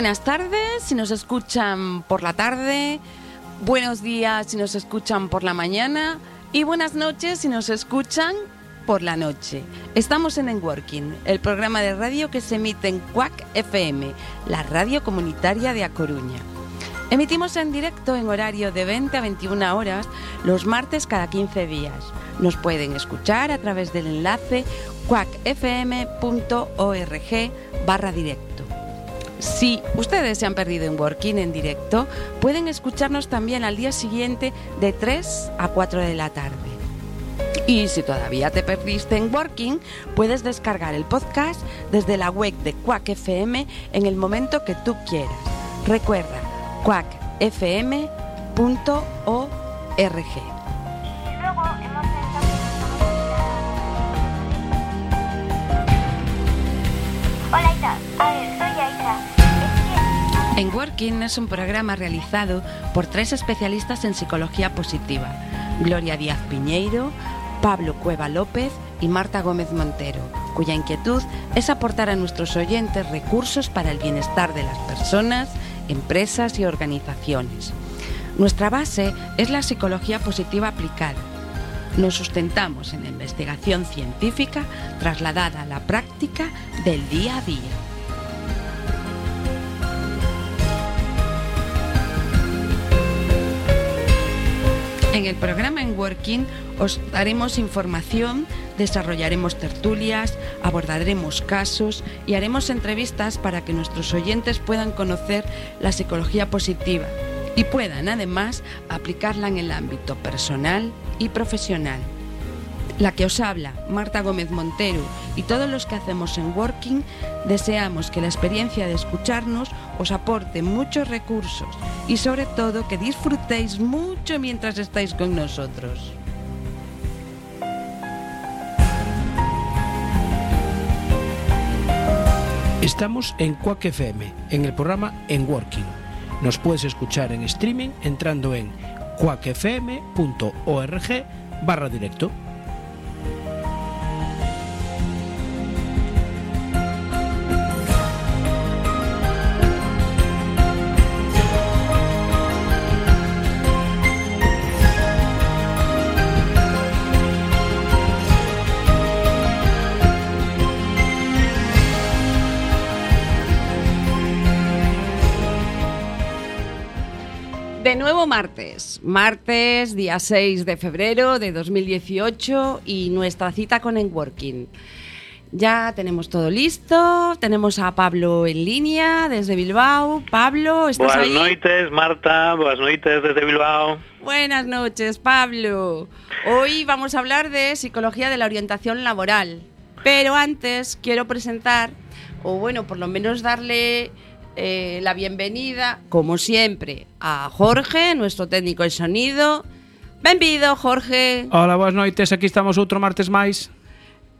Buenas tardes si nos escuchan por la tarde, buenos días si nos escuchan por la mañana y buenas noches si nos escuchan por la noche. Estamos en Enworking, el programa de radio que se emite en CUAC FM, la radio comunitaria de A Coruña. Emitimos en directo en horario de 20 a 21 horas los martes cada 15 días. Nos pueden escuchar a través del enlace cuacfm.org barra directo. Si ustedes se han perdido en Working en directo, pueden escucharnos también al día siguiente de 3 a 4 de la tarde. Y si todavía te perdiste en Working, puedes descargar el podcast desde la web de Quack FM en el momento que tú quieras. Recuerda, quackfm.org. Hola a ver. En Working es un programa realizado por tres especialistas en psicología positiva, Gloria Díaz Piñeiro, Pablo Cueva López y Marta Gómez Montero, cuya inquietud es aportar a nuestros oyentes recursos para el bienestar de las personas, empresas y organizaciones. Nuestra base es la psicología positiva aplicada. Nos sustentamos en la investigación científica trasladada a la práctica del día a día. En el programa En Working os daremos información, desarrollaremos tertulias, abordaremos casos y haremos entrevistas para que nuestros oyentes puedan conocer la psicología positiva y puedan además aplicarla en el ámbito personal y profesional. La que os habla, Marta Gómez Montero, y todos los que hacemos en Working, deseamos que la experiencia de escucharnos os aporte muchos recursos y sobre todo que disfrutéis mucho mientras estáis con nosotros. Estamos en Quack FM, en el programa En Working. Nos puedes escuchar en streaming entrando en quackfm.org barra directo. De nuevo martes, martes día 6 de febrero de 2018 y nuestra cita con Enworking. Ya tenemos todo listo, tenemos a Pablo en línea desde Bilbao. Pablo, ¿estás Buenas ahí? noites, Marta. Buenas noites desde Bilbao. Buenas noches, Pablo. Hoy vamos a hablar de psicología de la orientación laboral. Pero antes quiero presentar, o bueno, por lo menos darle eh, la bienvenida, como siempre, a Jorge, nuestro técnico de sonido. Bienvenido, Jorge. Hola, boas noites, aquí estamos outro martes máis.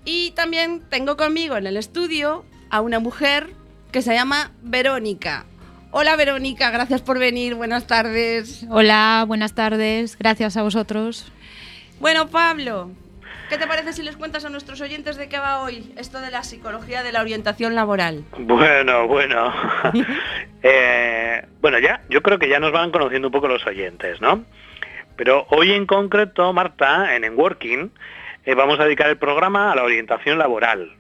Y también tengo conmigo en el estudio a una mujer que se llama Verónica. Hola Verónica, gracias por venir, buenas tardes. Hola, buenas tardes. Gracias a vosotros. Bueno, Pablo, ¿qué te parece si les cuentas a nuestros oyentes de qué va hoy esto de la psicología de la orientación laboral? Bueno, bueno. Eh, bueno, ya, yo creo que ya nos van conociendo un poco los oyentes, ¿no? Pero hoy en concreto, Marta, en Enworking, eh, vamos a dedicar el programa a la orientación laboral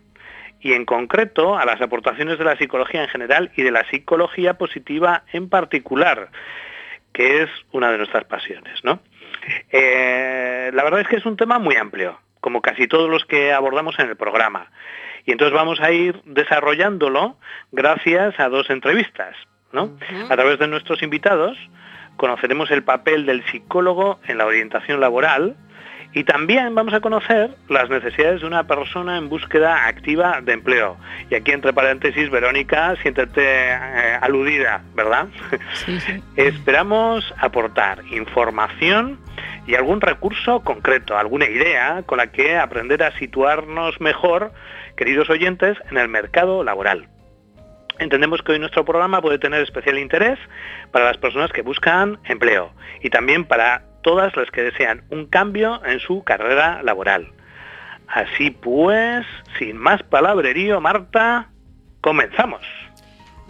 y en concreto a las aportaciones de la psicología en general y de la psicología positiva en particular, que es una de nuestras pasiones, ¿no? Eh, la verdad es que es un tema muy amplio, como casi todos los que abordamos en el programa. Y entonces vamos a ir desarrollándolo gracias a dos entrevistas, ¿no? A través de nuestros invitados conoceremos el papel del psicólogo en la orientación laboral y también vamos a conocer las necesidades de una persona en búsqueda activa de empleo. Y aquí entre paréntesis, Verónica, siéntete eh, aludida, ¿verdad? Sí, sí. Esperamos aportar información y algún recurso concreto, alguna idea con la que aprender a situarnos mejor, queridos oyentes, en el mercado laboral. Entendemos que hoy nuestro programa puede tener especial interés para las personas que buscan empleo y también para todas las que desean un cambio en su carrera laboral. Así pues, sin más palabrerío, Marta, comenzamos.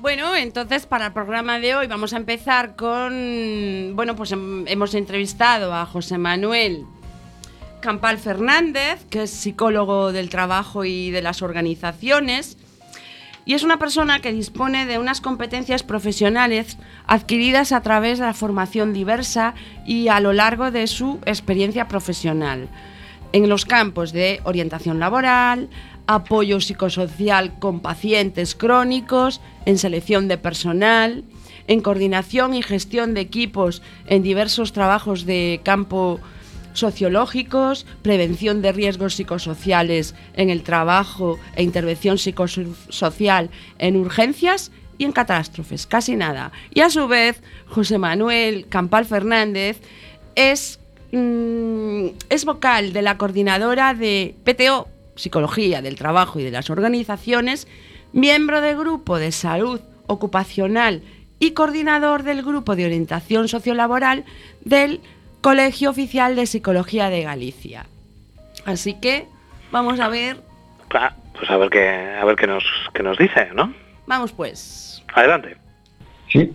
Bueno, entonces para el programa de hoy vamos a empezar con, bueno, pues hem- hemos entrevistado a José Manuel Campal Fernández, que es psicólogo del trabajo y de las organizaciones, y es una persona que dispone de unas competencias profesionales adquiridas a través de la formación diversa y a lo largo de su experiencia profesional en los campos de orientación laboral, apoyo psicosocial con pacientes crónicos, en selección de personal, en coordinación y gestión de equipos en diversos trabajos de campo sociológicos, prevención de riesgos psicosociales en el trabajo e intervención psicosocial en urgencias y en catástrofes, casi nada. Y a su vez, José Manuel Campal Fernández es, mm, es vocal de la coordinadora de PTO, Psicología del Trabajo y de las Organizaciones, miembro del Grupo de Salud Ocupacional y coordinador del Grupo de Orientación Sociolaboral del Colegio Oficial de Psicología de Galicia. Así que vamos a ver, Ah, pues a ver qué, a ver qué nos, qué nos dice, ¿no? vamos pues. Adelante. Sí,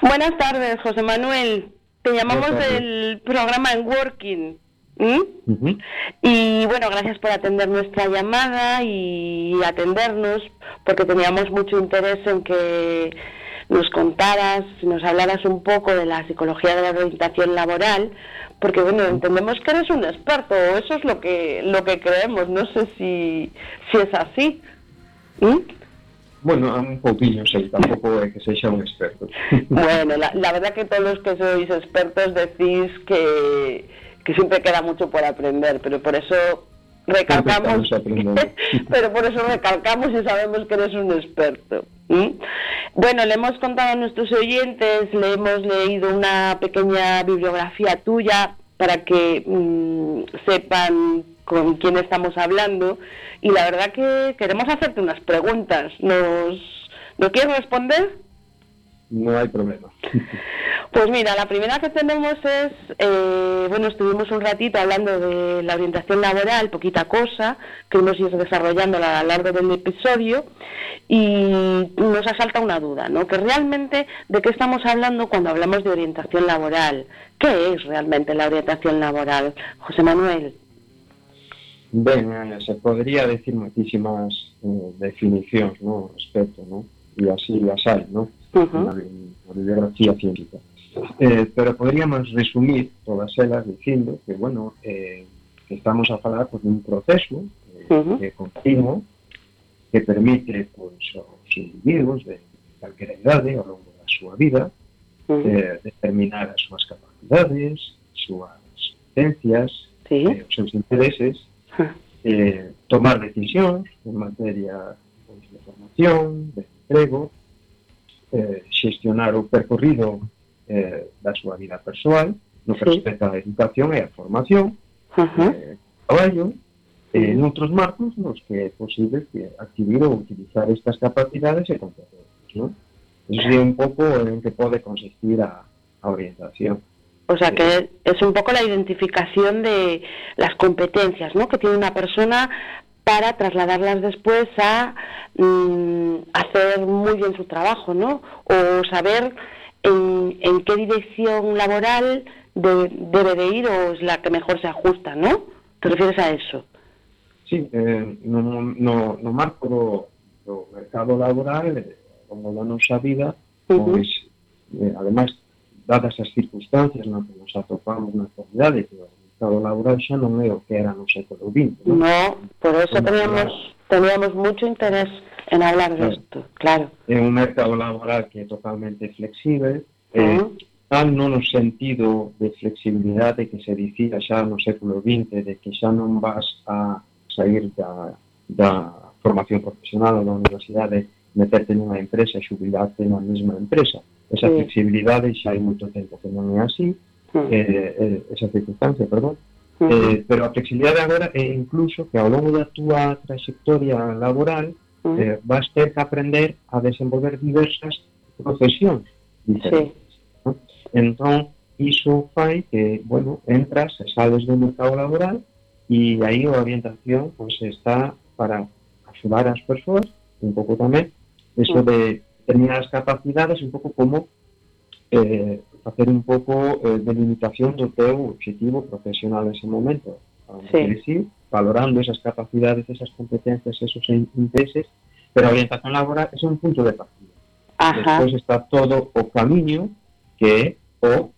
Buenas tardes, José Manuel. Te llamamos del programa En Working. ¿M? ujú, Y bueno, gracias por atender nuestra llamada y atendernos, porque teníamos mucho interés en que nos contaras, nos hablaras un poco de la psicología de la orientación laboral, porque bueno, entendemos que eres un experto, o eso es lo que lo que creemos, no sé si, si es así. ¿m? Bueno, un pouquinho, sei, tampouco é que sexa un experto. Bueno, la, la verdad que todos los que sois expertos decís que, que siempre queda mucho por aprender, pero por eso recalcamos, pero por eso recalcamos y sabemos que eres un experto. Bueno, le hemos contado a nuestros oyentes, le hemos leído una pequeña bibliografía tuya para que mm, sepan con quién estamos hablando y la verdad que queremos hacerte unas preguntas. ¿Nos, ¿nos quieres responder? No hai problema. Pues mira, la primera que tenemos es, eh, bueno, estuvimos un ratito hablando de la orientación laboral, poquita cosa, que hemos ido desarrollándola a lo largo del episodio, y nos asalta una duda, ¿no? Que realmente, ¿de qué estamos hablando cuando hablamos de orientación laboral? ¿Qué es realmente la orientación laboral? José Manuel. Ben, eh, se podría decir moitísimas eh, definicións, no, respecto, no? E así as hai, no? Na bibliografía científica. Eh, pero podríamos resumir todas elas dicindo que, bueno, eh, que estamos a falar pues, dun proceso eh, que continuo que permite pues, aos individuos de calquera idade ao longo da súa vida eh, determinar as súas capacidades, as súas competencias, Sí. eh, os seus intereses, eh, tomar decisións en materia pois, de formación, de emprego, eh, xestionar o percorrido eh, da súa vida persoal, no que Sí. respecta á educación e a formación, Ujú. eh, traballo, eh, marcos nos que é posible que adquirir ou utilizar estas capacidades e competencias, ¿no? Eso sería un pouco en que pode consistir a, a orientación. O sea que es un poco la identificación de las competencias ¿no? que tiene una persona para trasladarlas después a mm, hacer muy bien su trabajo, ¿no? O saber en, en qué dirección laboral de- debe de ir o es la que mejor se ajusta, ¿no? ¿Te refieres a eso? Sí, eh, no, no, no marco do mercado laboral, eh, como da nosa vida, Ujú. pois, eh, ademais, dadas as circunstancias no que nos atopamos na actualidade, que o mercado laboral xa non é o que era no século XX. Non, no, por eso teníamos, teníamos mucho interés en hablar claro. esto, claro. É un mercado laboral que é totalmente flexible, eh, uh -huh. tal non no sentido de flexibilidade que se dicía xa no século XX, de que xa non vas a sair da, da formación profesional ou da universidade, meterte nunha empresa e xubilarte na mesma empresa. Esa sí. flexibilidade xa hai moito tempo que non é así, eh, eh, esa circunstancia, perdón. Ujú. Eh, pero a flexibilidade agora é incluso que ao longo da túa trayectoria laboral Ujú. eh, vas ter que aprender a desenvolver diversas profesións diferentes. ¿no? Entón, iso fai que, bueno, entras sales do mercado laboral e aí a orientación pois, está para axudar as persoas un pouco tamén eso de determinadas capacidades un pouco como eh, facer un pouco eh, de limitación do teu objetivo profesional nese momento. Sí. sí, valorando esas capacidades, esas competencias, esos in- intereses, pero a orientación laboral é un punto de partida. Ajá. Despois está todo o camiño que é o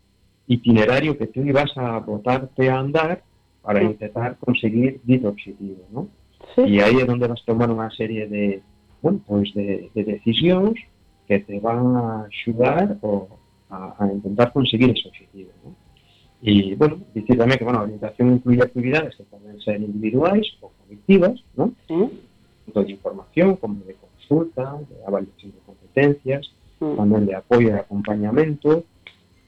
itinerario que tú ibas a botarte a andar para Sí. intentar conseguir dito objetivo, ¿no? Sí. E aí é onde vas tomar unha serie de, bueno, pois de, de decisións que te van a axudar o, a, a intentar conseguir ese objetivo, ¿no? E, bueno, dicir tamén que, bueno, a orientación incluye actividades que poden ser individuais ou colectivas, ¿no? ¿Mm? tanto de información como de consulta, de avaliación de competencias, Mm. tamén de apoio e acompañamento,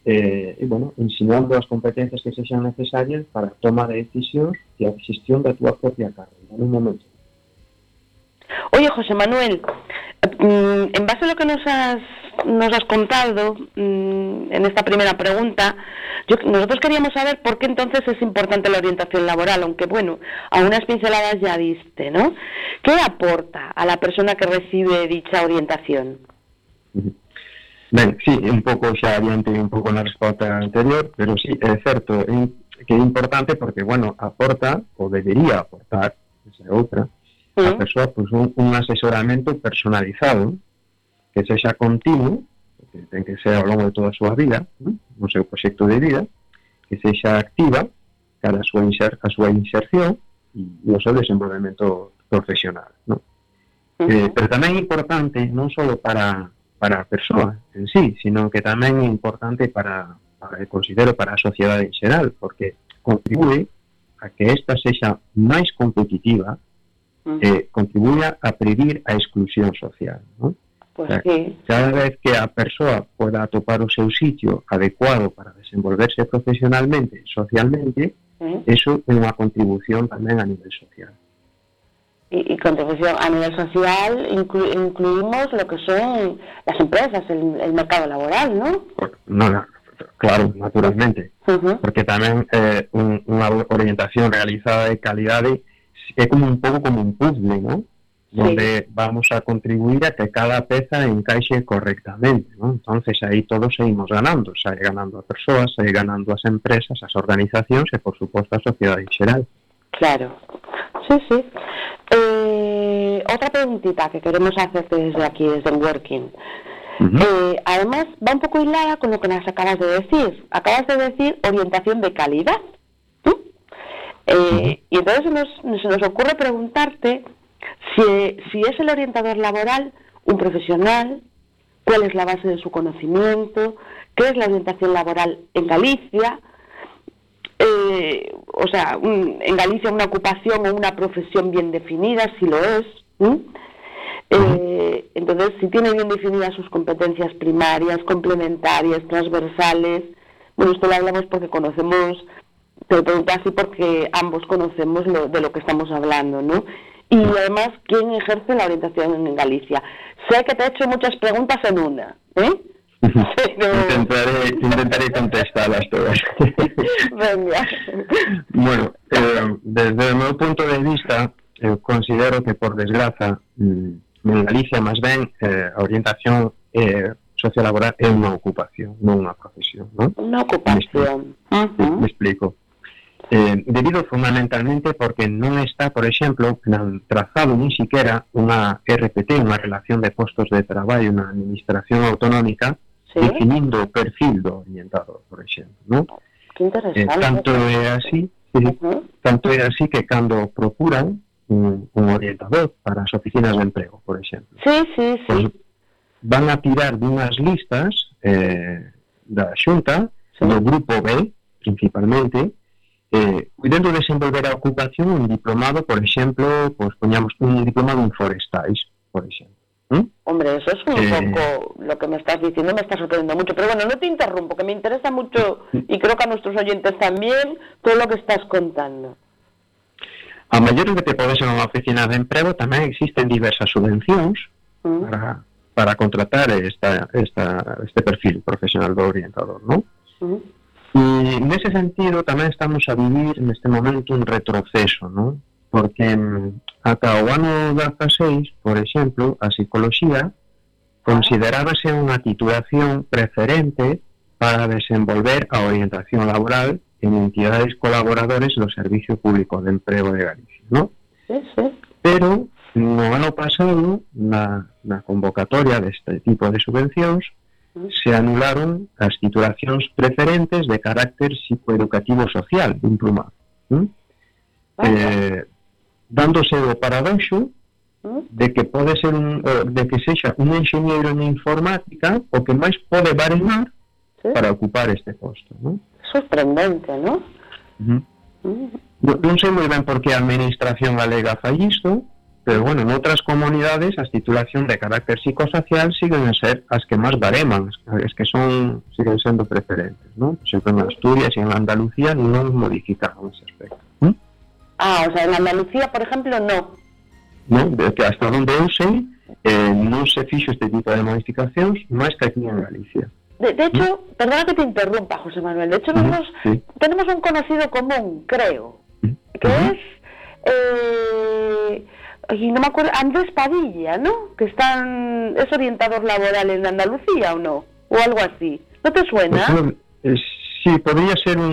eh, e, bueno, ensinando as competencias que sexan necesarias para a toma de decisións e a gestión da túa propia carreira nun momento. Oye, José Manuel, mm, en base a lo que nos has, nos has contado mm, en esta primera pregunta, yo- nosotros queríamos saber por qué entonces es importante la orientación laboral, aunque bueno, a unas pinceladas ya diste, ¿no? ¿Qué aporta a la persona que recibe dicha orientación? Ben, sí, un pouco xa adiante un pouco na resposta anterior, pero sí, é certo é, que é importante porque, bueno, aporta, ou debería aportar, esa é outra, mm. a persoa pois, un, un asesoramento personalizado que sexa continuo que ten que ser ao longo de toda a súa vida non? no seu proxecto de vida que sexa activa cara a súa, inser, a súa inserción e, o seu desenvolvemento profesional ¿no? Uh -huh. eh, pero tamén é importante non só para para a persoa en sí, sino que tamén é importante para, para considero para a sociedade en xeral, porque contribúe a que esta sexa máis competitiva Ujú. eh, contribuye a prevenir a exclusión social. ¿no? Pues sí. Cada vez que a persoa poda atopar o seu sitio adecuado para desenvolverse profesionalmente socialmente, eso é unha contribución tamén a nivel social. Y, y contribución a nivel social inclu- incluimos lo que son las empresas, el, el mercado laboral, ¿no? No, no, claro, naturalmente, porque tamén eh, un, unha orientación realizada de calidade é como un pouco como un puzzle, ¿no? donde vamos a contribuir a que cada peza encaixe correctamente, ¿no? Entonces aí todos seguimos ganando, sai ganando a persoas, sai ganando as empresas, as organizacións e, por suposto, a sociedade en xeral. Claro. Sí, sí. Eh, otra preguntita que queremos hacerte desde aquí, desde el Working. Eh, además, va un poco hilada con lo que nos acabas de decir. Acabas de decir orientación de calidad. Eh, Y entonces se nos, se nos ocurre preguntarte si, si es el orientador laboral un profesional, cuál es la base de su conocimiento, qué es la orientación laboral en Galicia, eh, o sea, un- en Galicia una ocupación o una profesión bien definida, si lo es. Eh, entonces, si tiene bien definidas sus competencias primarias, complementarias, transversales, bueno, esto lo hablamos porque conocemos, te lo pregunto así porque ambos conocemos lo, de lo que estamos hablando, ¿no? Y además, ¿quién ejerce la orientación en Galicia? Sé que te he hecho muchas preguntas en una, ¿eh? Pero- Intentaré, intentaré contestarlas todas. Venga. bueno, eh, desde meu punto de vista, eu considero que, por desgraza, mm, en Galicia, máis ben, eh, a orientación eh, sociolaboral é unha ocupación, non unha profesión, non? Una ocupación. Me explico. eh, debido fundamentalmente porque non está, por exemplo, nan trazado ni siquiera unha RPT, unha relación de postos de traballo na administración autonómica, ¿Sí? definindo o perfil do orientador, por exemplo. ¿no? Que interesante. Eh, tanto é así, eh, uh -huh. tanto é así que cando procuran un, un orientador para as oficinas de emprego, por exemplo. Sí, sí, sí. Pues van a tirar dunhas listas eh, da xunta, sí. do grupo B, principalmente, eh, puidendo desenvolver a ocupación un diplomado, por exemplo, pues poñamos un diplomado en forestais, por exemplo. ¿Mm? Hombre, eso es un Eh. poco lo que me estás diciendo, me está sorprendiendo mucho. Pero bueno, no te interrumpo, que me interesa mucho y creo que a nuestros oyentes también todo lo que estás contando. A maior que te podes en unha oficina de emprego tamén existen diversas subvencións ¿Mm? para, para contratar esta, esta, este perfil profesional do orientador, ¿no? ¿Mm? E nese sentido tamén estamos a vivir neste momento un retroceso, ¿no? Porque mm, ata o ano 16, por exemplo, a psicoloxía considerábase unha titulación preferente para desenvolver a orientación laboral en entidades colaboradores do Servicio Público de Emprego de Galicia, ¿no? Sí, sí. Pero no ano pasado, na, na convocatoria deste tipo de subvencións, se anularon as titulacións preferentes de carácter psicoeducativo social dun plumado. ¿Mm? Eh, dándose o paradoxo de que pode ser un, de que sexa un enxeñeiro en informática o que máis pode baremar Sí. para ocupar este posto, ¿no? Sorprendente, ¿no? Uh -huh. Mm. Non, non sei moi ben por que a administración galega fai isto, pero bueno, en outras comunidades as titulación de carácter psicosocial siguen a ser as que máis bareman, as que son siguen sendo preferentes, ¿no? Por exemplo, en Asturias e en Andalucía non modificaron ese aspecto. ¿Mm? Ah, o sea, en Andalucía, por ejemplo, no. No, que hasta onde eu sei, eh, non se fixo este tipo de modificacións máis que aquí en Galicia. De, de hecho, perdona que te interrumpa, José Manuel. De hecho, nosotros sí. tenemos un conocido común, creo, que Ujú. es. Eh, ay, no me acuerdo, Andrés Padilla, ¿no? Que están, es orientador laboral en Andalucía o no, o algo así. ¿No te suena? Pues, eh, sí, podría ser un,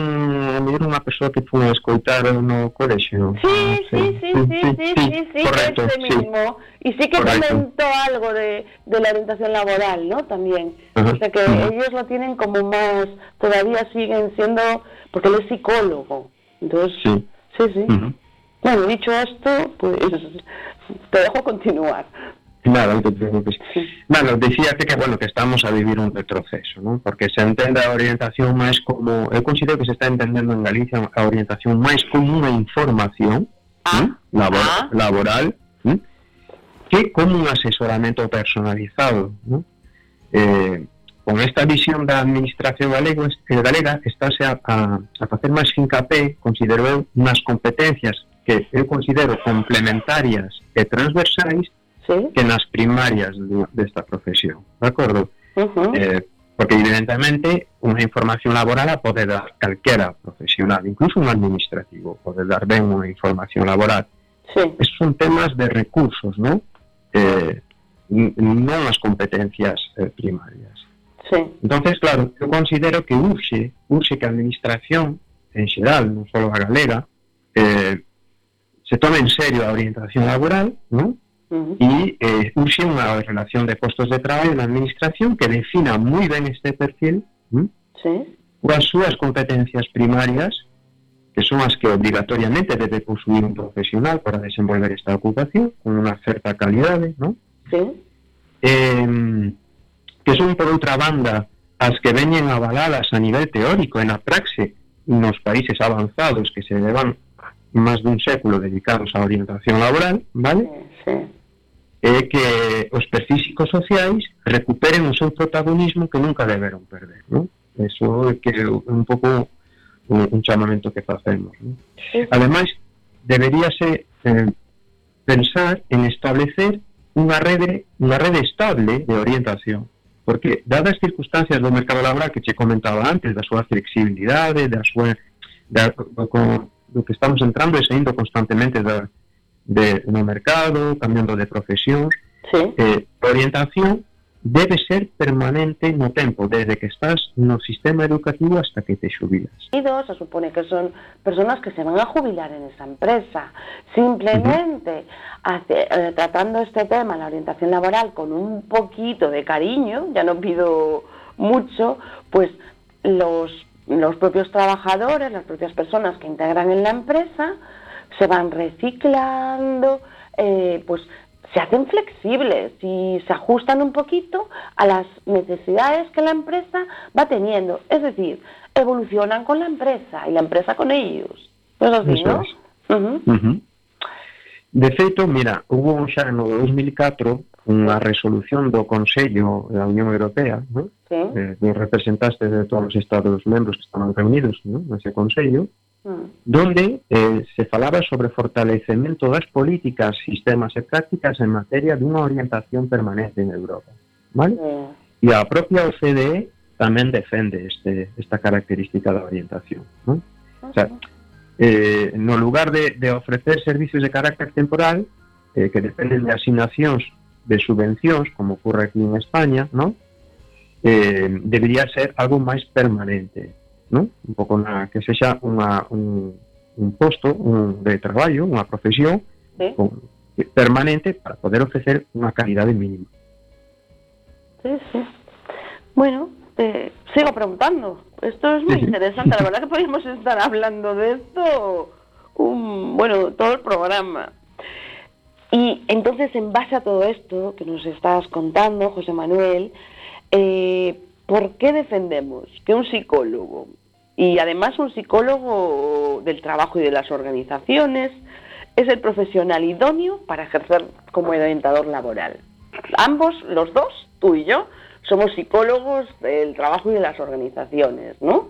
a mellor unha persoa que foi a escoitar no colexio. Sí, sí, sí, sí, sí, sí, sí, correcto, ese sí. mismo. Y sí que Correcto. comentó algo de, de la orientación laboral, ¿no? También. Ajá, O sea que ajá. ellos lo tienen como más, todavía siguen siendo, porque él es psicólogo. Entonces, Sí. sí, sí. Bueno, dicho esto, pues te dejo continuar. Nada, non te preocupes. Bueno, decíate que, bueno, que estamos a vivir un retroceso, ¿no? porque se entende a orientación máis como... Eu considero que se está entendendo en Galicia a orientación máis como unha información ah, ¿sí? Labor, ah. laboral ¿sí? que como un asesoramento personalizado. ¿no? Eh, con esta visión da administración galega, eh, galega estáse a, a, a facer máis hincapié, considero eu, nas competencias que eu considero complementarias e transversais Sí. que nas primarias de- desta profesión, de acordo? Ujú. Eh, porque evidentemente unha información laboral a pode dar calquera profesional, incluso un administrativo, pode dar ben unha información laboral. Sí. Esos son temas de recursos, ¿no? Eh, non as competencias eh, primarias. Sí. Entonces, claro, eu considero que urxe, urxe que a administración, en xeral, non só a galega, eh, se tome en serio a orientación laboral, ¿no? E eh, use unha relación de postos de traballo na administración que defina moi ben este perfil. Sí. coas súas competencias primarias que son as que obligatoriamente debe posuir un profesional para desenvolver esta ocupación con unha certa calidade ¿no? Sí. eh, que son por outra banda as que veñen avaladas a nivel teórico en a praxe nos países avanzados que se levan máis dun século dedicados á orientación laboral, vale? Sí, sí. É que os perfísicos sociais recuperen o seu protagonismo que nunca deberon perder, non? Eso é que é un pouco un, un chamamento que facemos, non? Sí. Ademais, deberíase eh, pensar en establecer unha rede, unha rede estable de orientación, porque dadas as circunstancias do mercado laboral que che comentaba antes, da súa flexibilidade, da súa da, con, do que estamos entrando e saindo constantemente da, de, no mercado, cambiando de profesións, Sí. eh, a orientación debe ser permanente no tempo, desde que estás no sistema educativo hasta que te xubilas. Y dos, se supone que son personas que se van a jubilar en esa empresa. Simplemente hace- eh, tratando este tema, la orientación laboral, con un poquito de cariño, ya no pido mucho, pues los, los propios trabajadores, las propias personas que integran en la empresa, se van reciclando, eh, pues se hacen flexibles y se ajustan un poquito a las necesidades que la empresa va teniendo. Es decir, evolucionan con la empresa y la empresa con ellos. ¿No es así, Eso no? es. Uh De feito, mira, hubo xa no 2004 unha resolución do Consello da Unión Europea ¿no? sí. eh, dos representantes de todos os Estados membros que estaban reunidos ¿no? nese Consello mm. donde eh, se falaba sobre fortalecemento das políticas, sistemas e prácticas en materia dunha orientación permanente en Europa. Vale? Eh. E a propia OCDE tamén defende este, esta característica da orientación. ¿no? O sea, eh, no lugar de, de ofrecer servicios de carácter temporal, eh, que dependen de asignacións de subvencións, como ocurre aquí en España, ¿no? eh, debería ser algo máis permanente, ¿no? Un pouco na, que sexa unha, un, un posto un de traballo, unha profesión Sí. con, permanente para poder ofrecer unha calidade mínima. Sí, sí. Bueno, eh, sigo preguntando. Esto es muy interesante. La verdad que podríamos estar hablando de esto, un, bueno, todo el programa. Y entonces, en base a todo esto que nos estás contando, José Manuel, eh, ¿por qué defendemos que un psicólogo, y además un psicólogo del trabajo y de las organizaciones, es el profesional idóneo para ejercer como orientador laboral? Ambos, los dos, tú y yo, somos psicólogos del trabajo y de las organizaciones, ¿no?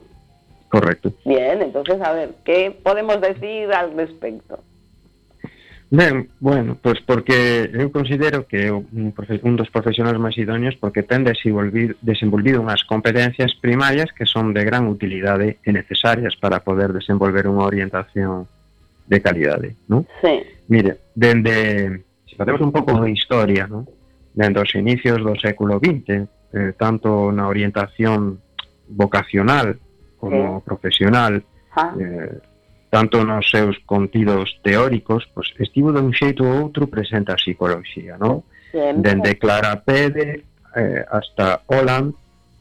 Correcto. Bien, entonces, a ver, ¿qué podemos decir al respecto? Ben, bueno, pois porque eu considero que un, un dos profesionais máis idóneos porque ten desenvolvido unhas competencias primarias que son de gran utilidade e necesarias para poder desenvolver unha orientación de calidade, non? Sí. Mire, dende, se facemos un pouco de historia, non? Dende os inicios do século XX, eh, tanto na orientación vocacional como sí. profesional, ah. eh, tanto nos seus contidos teóricos, pois estivo de un xeito ou outro presente a psicología, non? Dende Clara Pede eh, hasta Holland,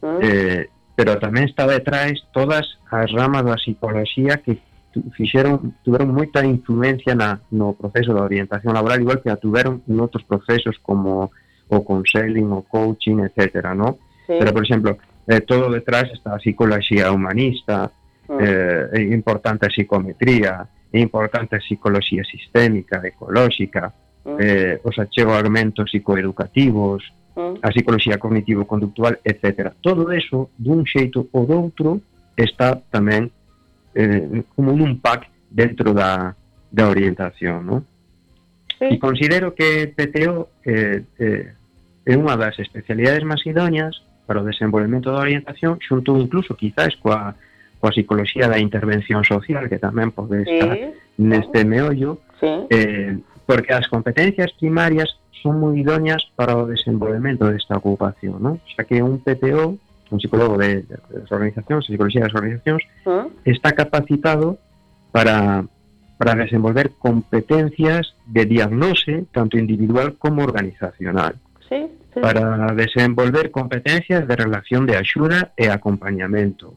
mm. eh, pero tamén está detrás todas as ramas da psicología que fixeron, tuveron moita influencia na, no proceso da orientación laboral, igual que a tuveron outros procesos como o counseling, o coaching, etc. ¿no? Sí. Pero, por exemplo, eh, todo detrás está a psicología humanista, Mm. Eh, é importante a psicometría, é importante a psicología sistémica, ecolóxica, mm. eh, os achegamentos psicoeducativos, mm. a psicología cognitivo-conductual, etc. Todo eso, dun xeito ou doutro, está tamén eh, como nun pack dentro da, da orientación, non? Sí. E considero que PTO eh, eh, é unha das especialidades máis idóneas para o desenvolvemento da orientación xunto incluso quizás coa coa psicología da intervención social, que tamén pode estar sí, neste sí. meollo, sí. eh, porque as competencias primarias son moi idóneas para o desenvolvemento desta ocupación, ¿no? Xa que un PTO, un psicólogo de, das organizacións, psicología das organizacións, uh está capacitado para para desenvolver competencias de diagnose tanto individual como organizacional. Sí, sí. Para desenvolver competencias de relación de axuda e acompañamento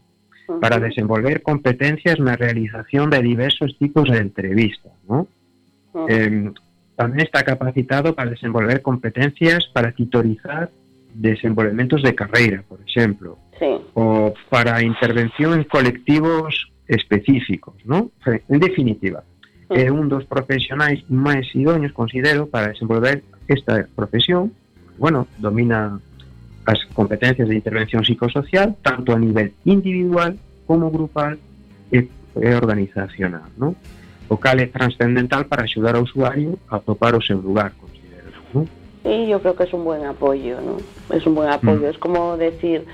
para desenvolver competencias na realización de diversos tipos de entrevistas. ¿no? Eh, tamén está capacitado para desenvolver competencias para titorizar desenvolvementos de carreira, por exemplo, sí. ou para intervención en colectivos específicos, ¿no? En definitiva, é un dos profesionais máis idóneos, considero, para desenvolver esta profesión. Bueno, domina as competencias de intervención psicosocial, tanto a nivel individual como grupal e, e organizacional, ¿no? O cal é transcendental para axudar ao usuario a topar o seu lugar, considero, ¿no? Sí, yo creo que es un buen apoyo, ¿no? Es un buen apoyo. Mm. Es como decir,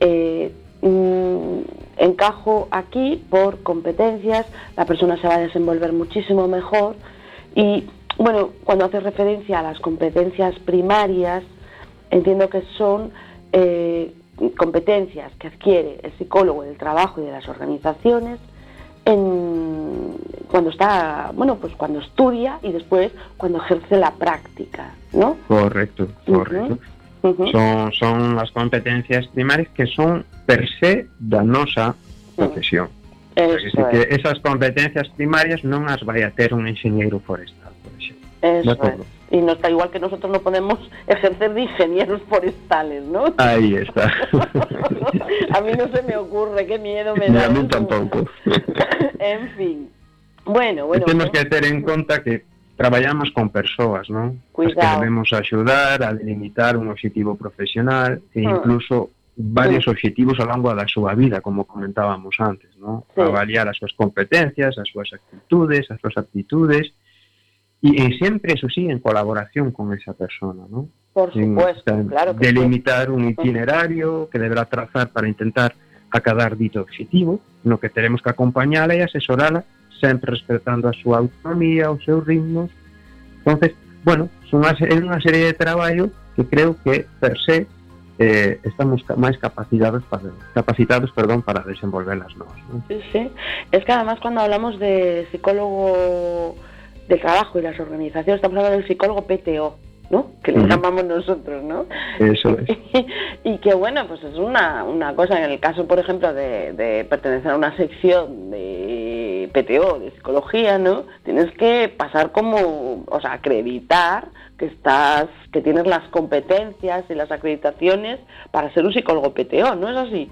eh, mm, encajo aquí por competencias, la persona se va a desenvolver muchísimo mejor y, bueno, cuando hace referencia a las competencias primarias, entiendo que son eh, competencias que adquiere el psicólogo del trabajo y de las organizaciones en, cuando está, bueno, pues cuando estudia y después cuando ejerce la práctica, ¿no? Correcto, correcto. Son, son as competencias primarias que son per se da nosa profesión. Es, que esas competencias primarias non as vai a ter un enxeñeiro forestal, por exemplo. eso de es. Y no está igual que nosotros no podemos ejercer de ingenieros forestales, ¿no? Aí está. a mí no se me ocurre, qué miedo me da. a mí eso. tampouco. en fin. Bueno, bueno. Temos bueno. que ter en conta que traballamos con persoas, non? As que Cuidado. debemos axudar a delimitar un objetivo profesional e Mm. incluso varios objetivos ao longo da súa vida, como comentábamos antes, non? Sí. Avaliar as súas competencias, as súas actitudes, as súas aptitudes Y, y siempre, eso sí, en colaboración con esa persona, ¿no? Por supuesto, en, claro. Que delimitar sí. un itinerario que deberá trazar para intentar acadar dito objetivo, no que teremos que acompañala e asesorala sempre respetando a súa autonomía, os seus ritmos. Entonces, bueno, son unha, é unha serie de traballo que creo que per se eh, estamos máis capacitados para capacitados, perdón, para desenvolverlas nós. ¿no? Sí, sí. Es que además cuando hablamos de psicólogo del trabajo y las organizaciones, estamos hablando del psicólogo PTO, ¿no? Que le llamamos nosotros, ¿no? Eso es. y que bueno, pues es una, una cosa, en el caso, por ejemplo, de, de pertenecer a una sección de PTO, de psicología, ¿no? Tienes que pasar como, o sea, acreditar que estás, que tienes las competencias y las acreditaciones para ser un psicólogo PTO, ¿no es así?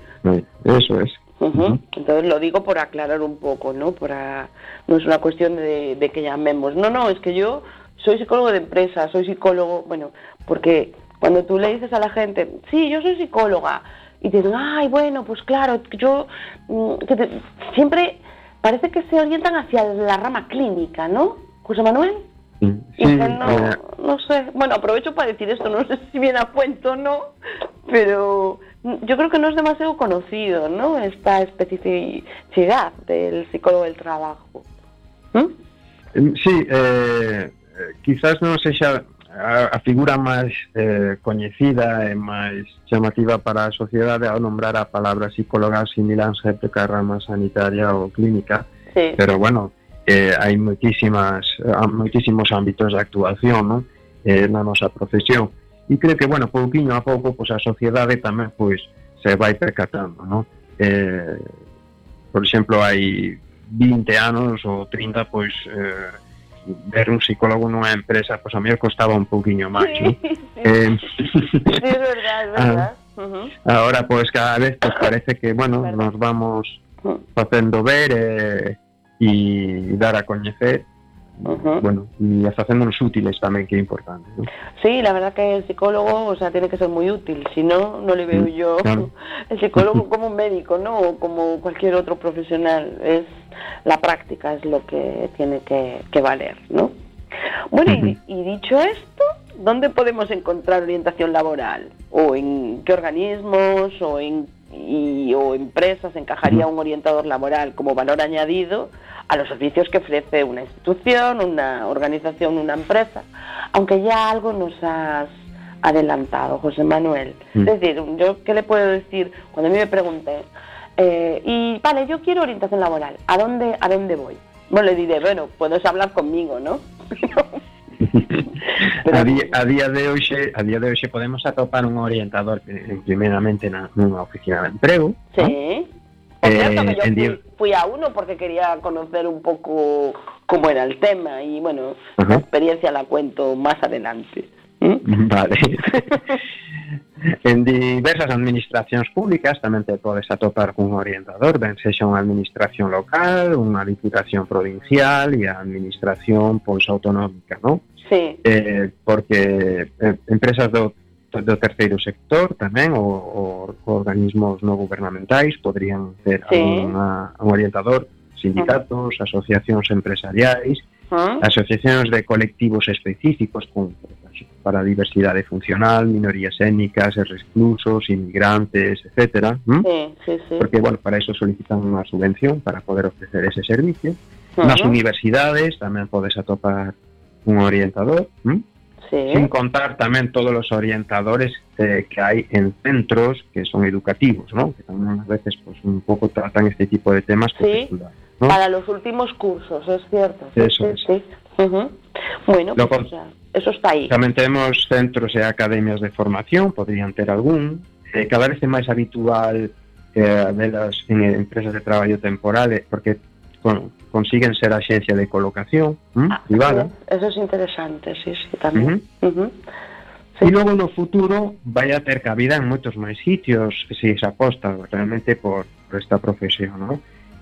Eso es. Uh -huh. Entonces lo digo por aclarar un poco, ¿no? Para, no es una cuestión de, de que llamemos. No, no, es que yo soy psicólogo de empresa, soy psicólogo, bueno, porque cuando tú le dices a la gente, sí, yo soy psicóloga, y te dicen, ay, bueno, pues claro, yo que te, siempre parece que se orientan hacia la rama clínica, ¿no? José Manuel. Sí, y que no, eh... no sé, bueno, aprovecho para decir esto, no sé si viene a cuento o no, pero yo creo que no es demasiado conocido, ¿no? Esta especificidad del psicólogo del trabajo. ¿Mm? mm sí, eh, eh quizás non sexa a, a figura máis eh, coñecida e máis chamativa para a sociedade ao nombrar a palabra psicóloga similanse a rama sanitaria ou clínica, sí. pero bueno, eh, hai moitísimas, eh, moitísimos ámbitos de actuación, ¿no? Eh, na nosa profesión. E creo que, bueno, pouquinho a pouco pois, a sociedade tamén pois, se vai percatando ¿no? eh, por exemplo, hai 20 anos ou 30 pois eh, ver un psicólogo nunha empresa, pois a mí costaba un pouquiño máis, sí, ¿no? sí. Eh, sí, es verdad, es verdad. Uh -huh. Ahora, pois cada vez pues, parece que, bueno, nos vamos facendo ver eh, e dar a coñecer Uh -huh. bueno, y haciéndonos útiles también, que es importante. ¿no? Sí, la verdad que el psicólogo, o sea, tiene que ser muy útil, si no, no le veo yo claro. el psicólogo como un médico, ¿no? O como cualquier otro profesional, es la práctica, es lo que tiene que, que valer, ¿no? Bueno, uh -huh. y, y dicho esto, ¿dónde podemos encontrar orientación laboral? ¿O en qué organismos o en y, o empresas encajaría un orientador laboral como valor añadido a los servicios que ofrece una institución, una organización, una empresa, aunque ya algo nos has adelantado, José Manuel. Mm. Es decir, yo qué le puedo decir cuando a mí me pregunté, eh, y vale, yo quiero orientación laboral, ¿a dónde, a dónde voy? Bueno, le diré, bueno, puedes hablar conmigo, ¿no? Pero, a, día, a día de hoxe a día de hoxe podemos atopar un orientador que primeramente na, nunha oficina de emprego Sí ¿no? Por cierto, que yo fui, fui, a uno porque quería conocer un poco cómo era el tema y bueno, la experiencia la cuento más adelante. ¿Mm? Vale. en diversas administracións públicas tamén te podes atopar cun orientador, ben sexa unha administración local, unha diputación provincial e a administración pois autonómica, non? Sí. Eh, porque eh, empresas do do terceiro sector tamén o, o organismos non gubernamentais podrían sí. unha, un orientador sindicatos, asociacións empresariais uh -huh. asociacións de colectivos específicos con, para diversidade funcional minorías étnicas, reclusos inmigrantes, etc ¿Mm? sí, sí, sí. porque bueno, para eso solicitan unha subvención para poder ofrecer ese servicio uh -huh. nas universidades tamén podes atopar un orientador ¿Mm? Sí. Sin contar tamén todos os orientadores eh, que hai en centros que son educativos, ¿no? que tamén a veces pues, un pouco tratan este tipo de temas sí. ¿no? para los últimos cursos, es cierto. Eso sí, es. Uh -huh. Bueno, pues, o sea, eso está aí. Tamén temos centros e academias de formación, podrían ter algún. Eh, cada vez é máis habitual eh, velas en empresas de traballo temporal, porque con, consiguen ser axencia de colocación. Ah, privada. eso es interesante, sí, sí, tamén. Ujú. Uh -huh. E logo no futuro vai a ter cabida en moitos máis sitios se se aposta realmente por, por esta profesión, ¿no?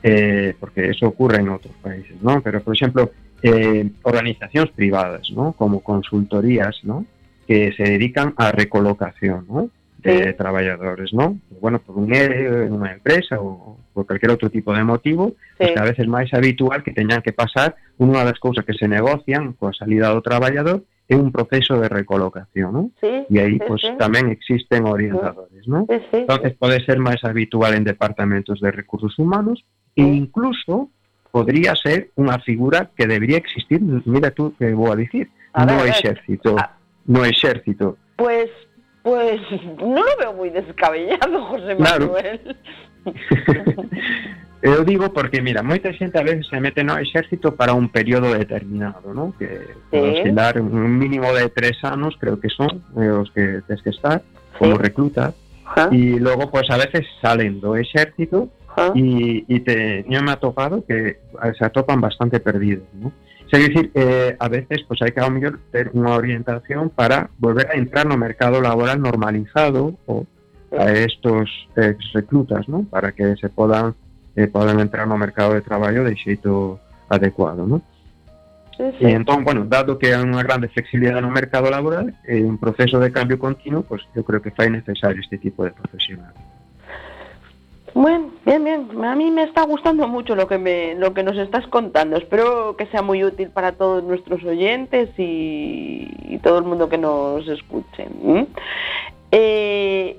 Eh, porque eso ocurre en outros países, ¿no? Pero, por exemplo, eh, organizacións privadas, ¿no? Como consultorías, ¿no? Que se dedican a recolocación, ¿no? De Sí. traballadores, ¿no? Bueno, por un ERE, unha empresa ou por cualquier outro tipo de motivo, pues Sí. que a veces máis habitual que teñan que pasar unha das cousas que se negocian coa salida do traballador é un proceso de recolocación, ¿no? Sí, E aí, sí, pues, sí. tamén existen orientadores, ¿no? Sí, sí. Entonces, pode ser máis habitual en departamentos de recursos humanos e incluso podría ser unha figura que debería existir, mira tú que vou a dicir, A no ver, a exército, Ah. no exército. Pues, pues no lo veo muy descabellado, José Claro. Manuel. Eu digo porque, mira, moita xente a veces se mete no exército para un período determinado, ¿no? Que Sí. oscilar un mínimo de tres anos, creo que son, eh, os que tens que estar como Sí. recluta, Ajá, y logo, pues a veces salen do exército y, y te, yo me ha topado que se atopan bastante perdidos, ¿no? Sea, decir, eh, a veces pues hay que a lo mellor ter unha orientación para volver a entrar no mercado laboral normalizado o a estos ex reclutas, ¿no? Para que se podan eh, podan entrar no mercado de traballo de xeito adecuado, ¿no? Sí, sí. E entón, bueno, dado que hai unha grande flexibilidade no mercado laboral, eh, un proceso de cambio continuo, pues eu creo que fai necesario este tipo de profesional. Bueno, bien, bien. A mí me está gustando mucho lo que me, lo que nos estás contando. Espero que sea muy útil para todos nuestros oyentes y, todo el mundo que nos escuche. Eh,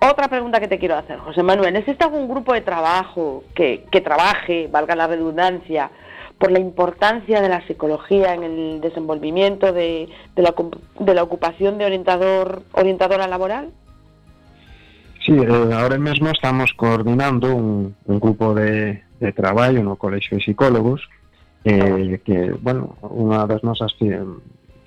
otra pregunta que te quiero hacer, José Manuel. ¿Existe algún grupo de trabajo que, trabaje, valga la redundancia, por la importancia de la psicología en el desenvolvimiento de, de la, de la ocupación de orientador, orientadora laboral? Sí, eh, ahora mesmo estamos coordinando un, un grupo de, de traballo no Colexio de Psicólogos eh, que, bueno, unha das nosas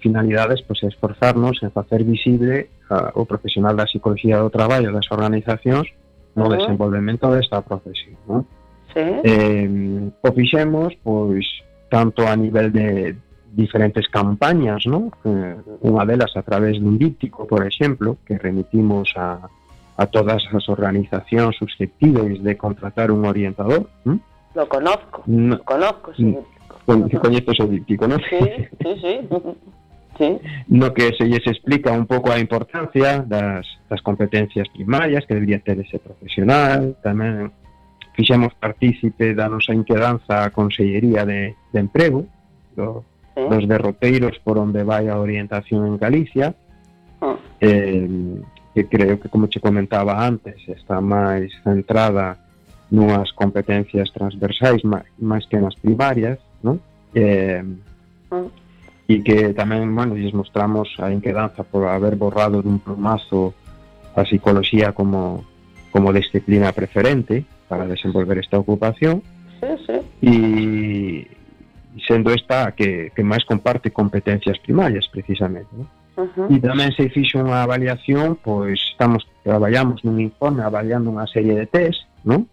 finalidades pois, é esforzarnos en facer visible a, o profesional da psicología do traballo das organizacións no uh -huh. desenvolvemento desta profesión. Non? Sí. Eh, o fixemos, pois, tanto a nivel de diferentes campañas, non? Eh, unha delas a través dun díptico, por exemplo, que remitimos a, a todas as organizacións susceptíveis de contratar un orientador. ¿eh? Lo conozco, no, lo conozco, sí. Mm. Con, coñeces o díptico, non? Sí, sí, sí. sí. No que se lles explica un pouco a importancia das, das competencias primarias que debería ter ese profesional, tamén fixemos partícipe da nosa inquedanza a Consellería de, de Emprego, do, sí. dos derroteiros por onde vai a orientación en Galicia, oh. eh, que creo que, como che comentaba antes, está máis centrada nunhas competencias transversais máis que nas primarias, non? Eh, mm. e que tamén, bueno, lles mostramos a inquedanza por haber borrado dun plumazo a psicología como, como disciplina preferente para desenvolver esta ocupación sí, sí. e sendo esta que, que máis comparte competencias primarias precisamente, non? Uh -huh. E tamén se fixo unha avaliación, pois estamos traballamos nun informe avaliando unha serie de test, non?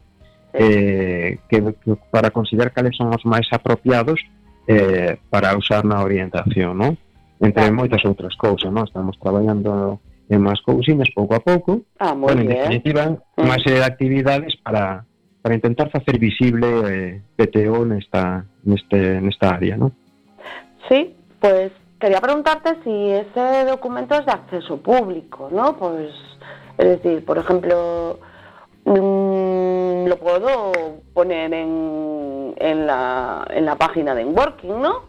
eh, que, que para considerar cales son os máis apropiados eh, para usar na orientación, non? Entre claro. moitas outras cousas, non? Estamos traballando en máis cousiñas pouco a pouco. Ah, moi bueno, bien. En definitiva, mm. máis serie de actividades para, para intentar facer visible eh, PTO nesta, neste, nesta área, non? Sí, pois pues, quería preguntarte si ese documento es de acceso público, ¿no? Pues, es decir, por ejemplo, mm, lo puedo poner en, en, la, en la página de Working, ¿no?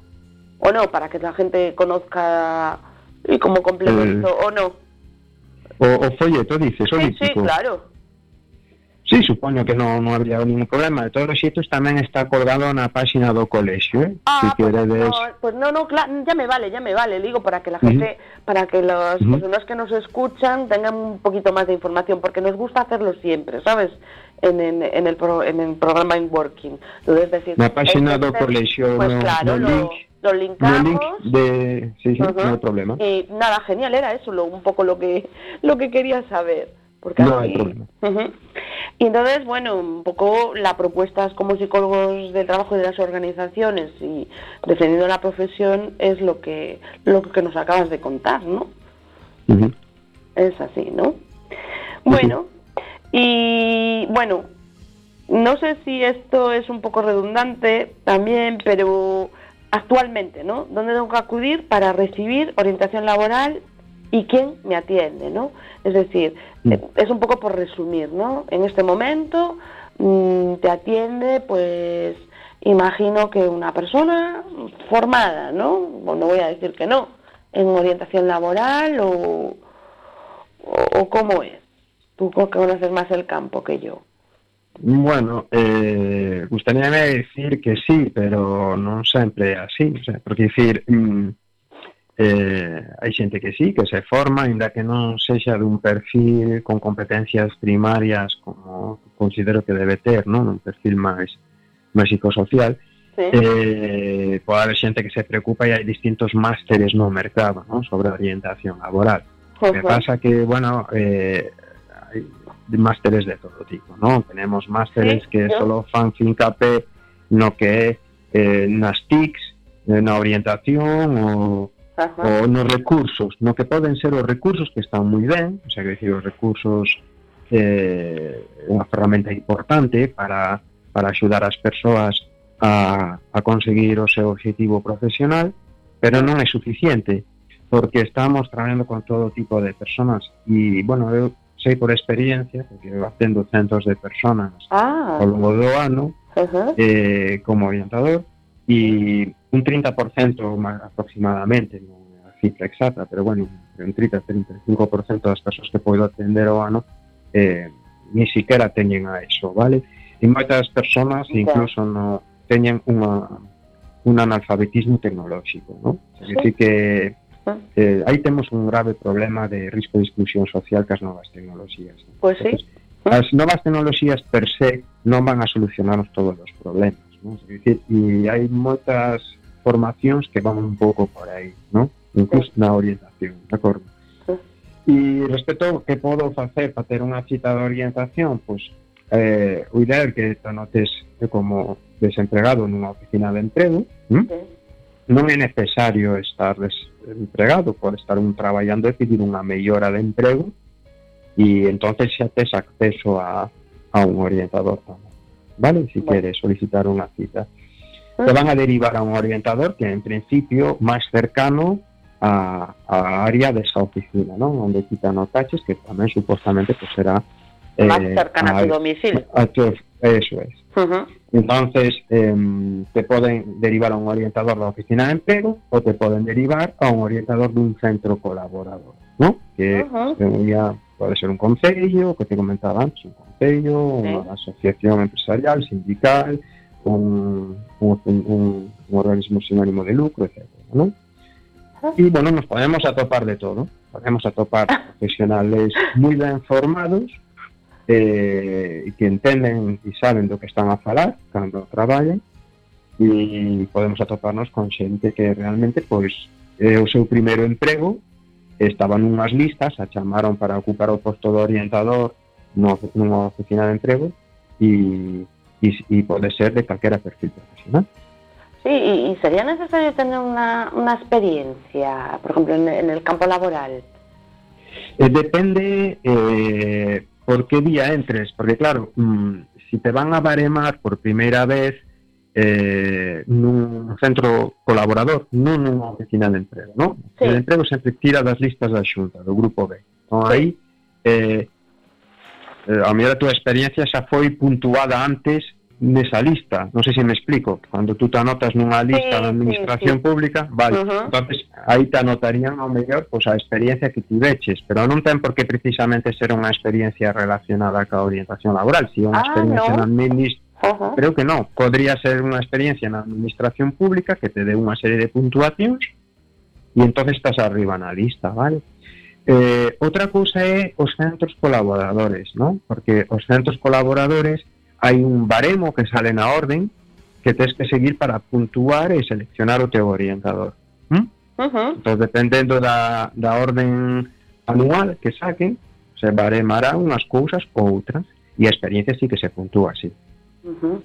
O no, para que la gente conozca y como complemento, o no. O, o folleto, dices, o Sí, sí, claro. Sí, supoño que non, non habría ningún problema. De todos os xeitos tamén está colgado na páxina do colexio, eh? Ah, si pues queredes... no, pues no, no, cla- ya me vale, ya me vale, digo, para que la gente, para que las Ujú. personas que nos escuchan tengan un poquito más de información, porque nos gusta hacerlo siempre, ¿sabes? En, en, en el, pro- en el programa In Working. Entonces, decir, Na páxina do colexio Pues no, claro, no link, lo no linkamos. link de... Sí, sí, non hai problema. Y nada, genial, era eso, lo, un poco lo que, lo que quería saber. Porque No así- hay problema. Y entonces, bueno, un poco la propuesta es como psicólogos del trabajo de las organizaciones y defendiendo la profesión es lo que, lo que nos acabas de contar, ¿no? Es así, ¿no? Bueno, y bueno, no sé si esto es un poco redundante también, pero actualmente, ¿no? ¿Dónde tengo que acudir para recibir orientación laboral y quién me atiende, ¿no? Es decir, Mm. eh, es un poco por resumir, ¿no? En este momento mm, te atiende, pues, imagino que una persona formada, ¿no? O no voy a decir que no, en orientación laboral o, o, o cómo es. Tú que conoces más el campo que yo. Bueno, eh, gustaríame decir que sí, pero non sempre é así, o sea, porque dicir, mm, Eh, hai xente que sí, que se forma, ainda que non sexa dun perfil con competencias primarias como considero que debe ter, non? un perfil máis, máis psicosocial, sí. eh, pode haber xente que se preocupa e hai distintos másteres no mercado non? sobre orientación laboral. O que pasa que, bueno, eh, hai másteres de todo tipo, non? Tenemos másteres sí, que yo. solo fan fincapé no que é eh, nas TICs, eh, na orientación ou Ajá. ou nos recursos, no que poden ser os recursos que están moi ben, o sea, que decir, os recursos eh, unha ferramenta importante para, para axudar as persoas a, a conseguir o seu objetivo profesional, pero non é suficiente, porque estamos traballando con todo tipo de personas e, bueno, eu sei por experiencia, porque eu atendo centos de personas Ah, ao longo do ano, eh, como orientador y un 30% máis aproximadamente, non é a cifra exacta, pero bueno, un 30-35% das persoas que podo atender ao ano eh, ni siquiera teñen a eso, vale? E moitas persoas incluso no teñen unha un analfabetismo tecnolóxico, ¿no? É dicir que eh, aí temos un grave problema de risco de exclusión social cas novas tecnoloxías. ¿no? Pois sí. As novas tecnoloxías per se non van a solucionarnos todos os problemas, non? É dicir, e hai moitas formacións que van un pouco por aí, non? Incluso na orientación, de acordo? Sí. E respecto ao que podo facer para ter unha cita de orientación, pois eh, o ideal que te anotes como desempregado nunha oficina de emprego, ¿m? Sí. non é necesario estar desempregado, pode estar un traballando e pedir unha mellora de emprego e entonces xa tes acceso a, a un orientador tamén. Vale? Si queres solicitar unha cita. Te van a derivar a un orientador que en principio máis cercano a, a área desa oficina, non? Onde ti te anotaches, que tamén supostamente pues, será Más eh, cercana a tu domicilio. a tu- eso es. Ujú. Entonces, em, te poden derivar a un orientador da oficina de emprego ou te poden derivar a un orientador dun centro colaborador, ¿no? Que Ujú. sería, pode ser un concello, que te comentaba antes, un concello, Sí. unha asociación empresarial, sindical, un, un, un, un organismo sin ánimo de lucro, etc. ¿no? Y bueno, nos podemos atopar de todo, podemos atopar ah. profesionales muy ben formados eh, que entenden e saben do que están a falar cando traballan e podemos atoparnos con xente que realmente pois é eh, o seu primeiro emprego estaban nunhas listas, a chamaron para ocupar o posto de orientador nunha oficina de emprego e e, e pode ser de calquera perfil profesional. Sí, y, y sería necesario tener una, una experiencia, por ejemplo, en, en el campo laboral. Eh, depende eh, por qué día entres, porque claro, mm, si te van a baremar por primeira vez eh, nun centro colaborador, non nunha oficina de emprego, non? Sí. De emprego sempre tira das listas da xunta, do grupo B. Sí. aí, eh, eh, a mellor a túa experiencia xa foi puntuada antes nesa lista, non sei se me explico, cando tú te anotas nunha lista sí, da administración sí, sí. pública, vale, uh -huh. entonces aí te anotarían ao mellor pois a experiencia que tiveches, pero non ten por que precisamente ser unha experiencia relacionada ca orientación laboral, si unha ah, experiencia no. na administración Uh -huh. Creo que non, podría ser unha experiencia na administración pública que te dé unha serie de puntuacións e entonces estás arriba na lista, vale? Eh, outra cousa é os centros colaboradores, non? Porque os centros colaboradores hai un baremo que sale na orden que tens que seguir para puntuar e seleccionar o teu orientador. ¿Mm? Uh -huh. Entón, dependendo da, da orden anual que saquen, se baremará unhas cousas ou outras e a experiencia sí que se puntúa así. Uh -huh.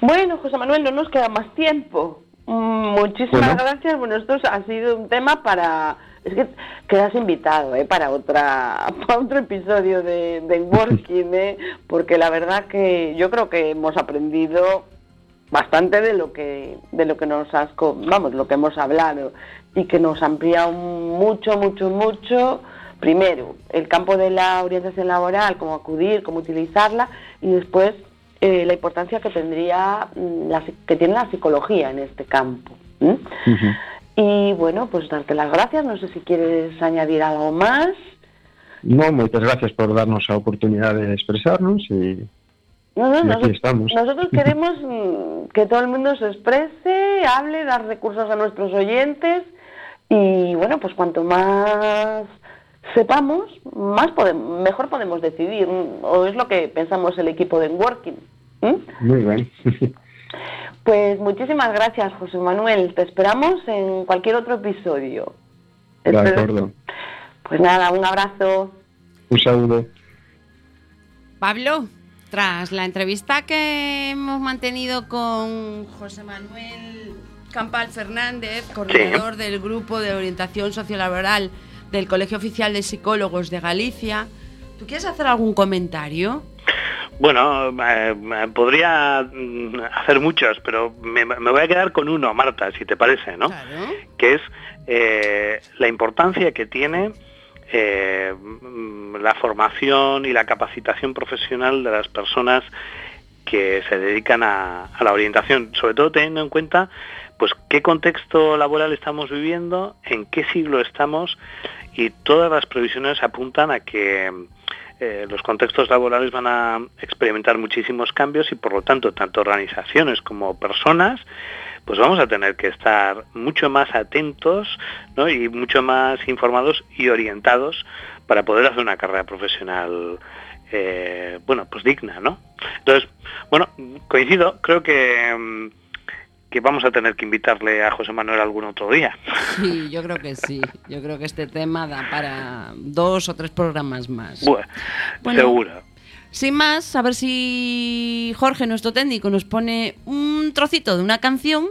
Bueno, José Manuel, non nos queda máis tiempo. Mm, muchísimas bueno. gracias. Bueno, esto ha sido un tema para Es que quedas invitado ¿eh? para otra para otro episodio de, Working, ¿eh? porque la verdad que yo creo que hemos aprendido bastante de lo que de lo que nos has vamos lo que hemos hablado y que nos ha ampliado mucho mucho mucho primero el campo de la orientación laboral cómo acudir cómo utilizarla y después eh, la importancia que tendría mm, la, que tiene la psicología en este campo. Y bueno pues darte las gracias no sé si quieres añadir algo más No, moitas gracias por darnos a oportunidade de expresarnos e, No, no, aquí estamos. nosotros queremos mm, que todo el mundo se exprese, hable, dar recursos a nuestros oyentes Y bueno, pues cuanto más sepamos, más podemos, mejor podemos decidir, o es lo que pensamos el equipo de Working. Muy bien. Pues muchísimas gracias, José Manuel. Te esperamos en cualquier otro episodio. De acuerdo. Pues nada, un abrazo. Un saludo. Pablo, tras la entrevista que hemos mantenido con José Manuel Campal Fernández, coordinador del Grupo de Orientación Sociolaboral del Colegio Oficial de Psicólogos de Galicia, ¿tú quieres hacer algún comentario? Bueno, eh, podría mm, hacer muchos, pero me, voy a quedar con uno, Marta, si te parece, ¿no? Que es eh, la importancia que tiene eh, mm, la formación y la capacitación profesional de las personas que se dedican a, la orientación, sobre todo teniendo en cuenta pues qué contexto laboral estamos viviendo, en qué siglo estamos y todas las previsiones apuntan a que eh, los contextos laborales van a experimentar muchísimos cambios y por lo tanto tanto organizaciones como personas pues vamos a tener que estar mucho más atentos y mucho más informados y orientados para poder hacer una carrera profesional eh, bueno pues digna no entonces bueno coincido creo que mm, que vamos a tener que invitarle a José Manuel algún otro día. Sí, yo creo que sí. Yo creo que este tema da para dos o tres programas más. Bueno, seguro. Sin más, a ver si Jorge, nuestro técnico, nos pone un trocito de una canción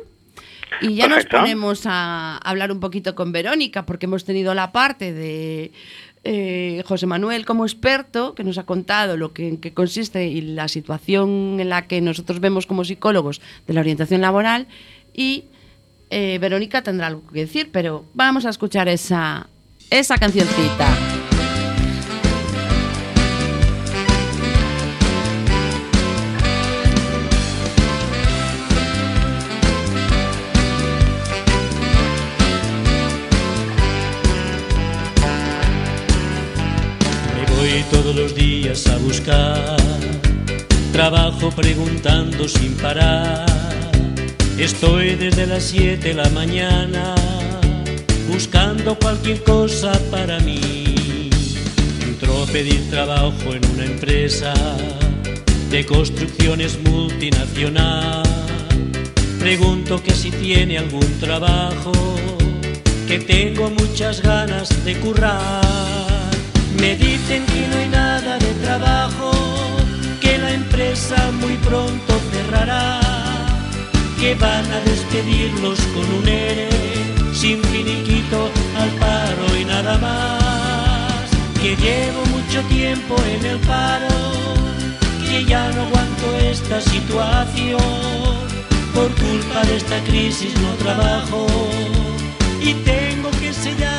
y ya nos ponemos a hablar un poquito con Verónica, porque hemos tenido la parte de eh, José Manuel como experto, que nos ha contado lo que, en qué consiste y la situación en la que nosotros vemos como psicólogos de la orientación laboral, y eh, Verónica tendrá algo que decir, pero vamos a escuchar esa, esa cancioncita. Todos los días a buscar trabajo preguntando sin parar. Estoy desde las 7 de la mañana buscando cualquier cosa para mí. Entro a pedir trabajo en una empresa de construcciones multinacional. Pregunto que si tiene algún trabajo, que tengo muchas ganas de currar. Me dicen que no hay nada de trabajo, que la empresa muy pronto cerrará, que van a despedirlos con un ERE, sin finiquito al paro y nada más, que llevo mucho tiempo en el paro, que ya no aguanto esta situación, por culpa de esta crisis no trabajo y tengo que sellar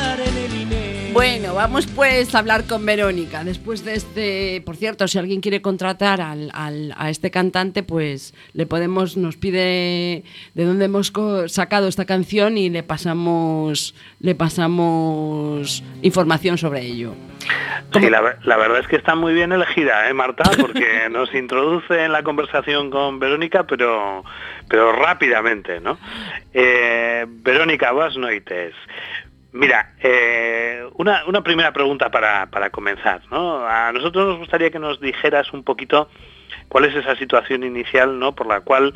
bueno, vamos pues a hablar con Verónica. Después de este, por cierto, si alguien quiere contratar al, a este cantante, pues le podemos, nos pide de dónde hemos sacado esta canción y le pasamos, le pasamos información sobre ello. Sí, la, verdad es que está muy bien elegida, ¿eh, Marta? Porque nos introduce en la conversación con Verónica, pero, pero rápidamente, ¿no? Eh, Verónica, buenas noches. Mira, eh, una, primera pregunta para, comenzar. ¿no? A nosotros nos gustaría que nos dijeras un poquito cuál es esa situación inicial ¿no? por la cual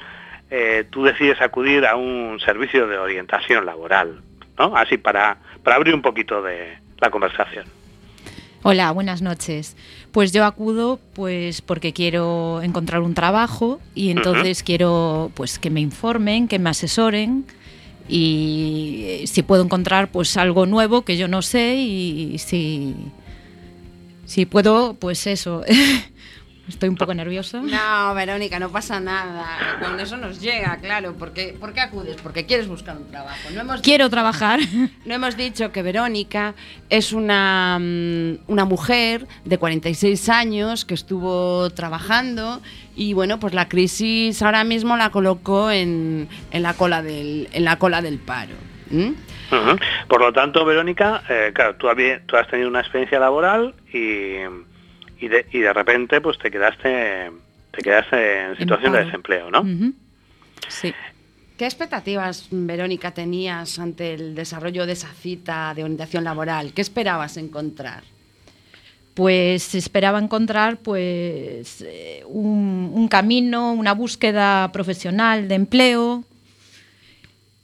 eh, tú decides acudir a un servicio de orientación laboral. ¿no? Así para, para abrir un poquito de la conversación. Hola, buenas noches. Pues yo acudo pues porque quiero encontrar un trabajo y entonces quiero pues que me informen, que me asesoren y si puedo encontrar pues algo nuevo que yo no sé y si, si puedo, pues eso. Estoy un poco nerviosa. No, Verónica, no pasa nada. Cuando eso nos llega, claro. porque ¿Por qué acudes? Porque quieres buscar un trabajo. No hemos Quiero trabajar. No hemos dicho que Verónica es una, mm, una mujer de 46 años que estuvo trabajando y bueno, pues la crisis ahora mismo la colocó en, en la, cola del, en la cola del paro. Por lo tanto, Verónica, eh, claro, tú, tú has tenido una experiencia laboral y y de, y de repente pues te quedaste te quedaste en situación de desempleo, ¿no? Sí. ¿Qué expectativas, Verónica, tenías ante el desarrollo de esa cita de orientación laboral? ¿Qué esperabas encontrar? Pues esperaba encontrar pues eh, un, un camino, una búsqueda profesional de empleo,